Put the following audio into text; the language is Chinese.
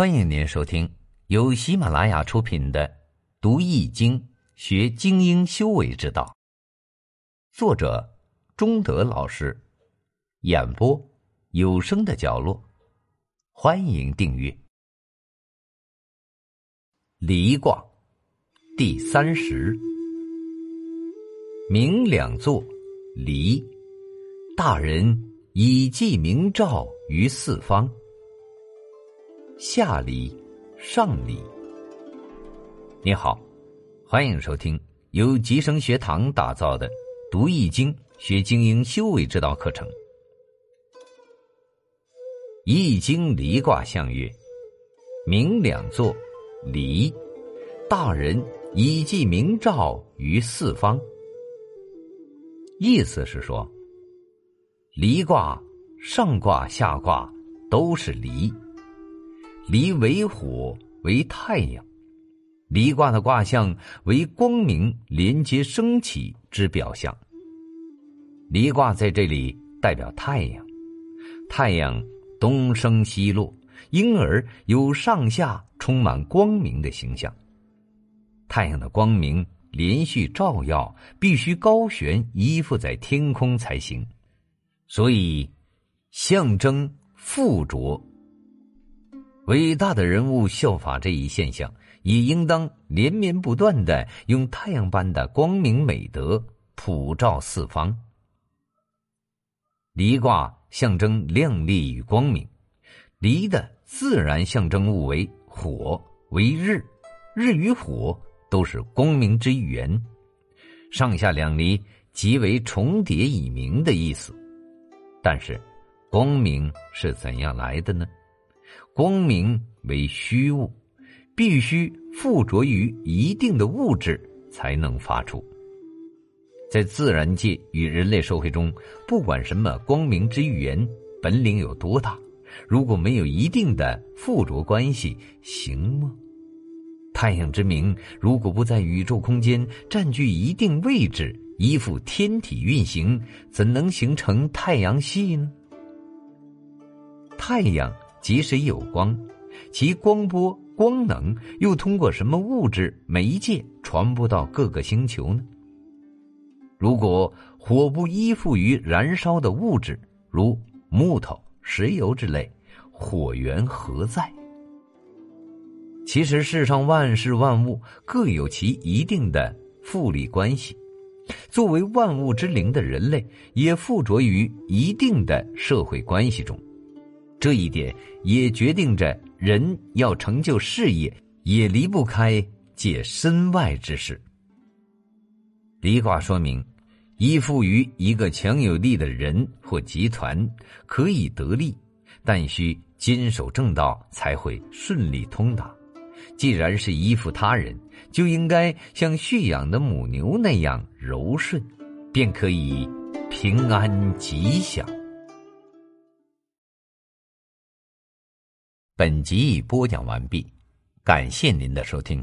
欢迎您收听由喜马拉雅出品的《读易经学精英修为之道》，作者中德老师，演播有声的角落。欢迎订阅。离卦第三十，明两座，离。大人以记明照于四方。下离，上离。你好，欢迎收听由吉生学堂打造的《读易经学精英修为之道》课程。易经离卦象曰：明两座，离。大人以记明照于四方。意思是说，离卦上卦下卦都是离。离为火，为太阳。离卦的卦象为光明连接升起之表象。离卦在这里代表太阳，太阳东升西落，因而有上下充满光明的形象。太阳的光明连续照耀，必须高悬依附在天空才行，所以象征附着。伟大的人物效法这一现象，也应当连绵不断的用太阳般的光明美德普照四方。离卦象征亮丽与光明，离的自然象征物为火，为日，日与火都是光明之源，上下两离即为重叠以明的意思。但是，光明是怎样来的呢？光明为虚物，必须附着于一定的物质才能发出。在自然界与人类社会中，不管什么光明之源本领有多大，如果没有一定的附着关系，行吗？太阳之明如果不在宇宙空间占据一定位置，依附天体运行，怎能形成太阳系呢？太阳。即使有光，其光波、光能又通过什么物质媒介传播到各个星球呢？如果火不依附于燃烧的物质，如木头、石油之类，火源何在？其实世上万事万物各有其一定的复利关系，作为万物之灵的人类，也附着于一定的社会关系中。这一点也决定着人要成就事业，也离不开借身外之事。离卦说明，依附于一个强有力的人或集团可以得利，但需坚守正道才会顺利通达。既然是依附他人，就应该像蓄养的母牛那样柔顺，便可以平安吉祥。本集已播讲完毕，感谢您的收听。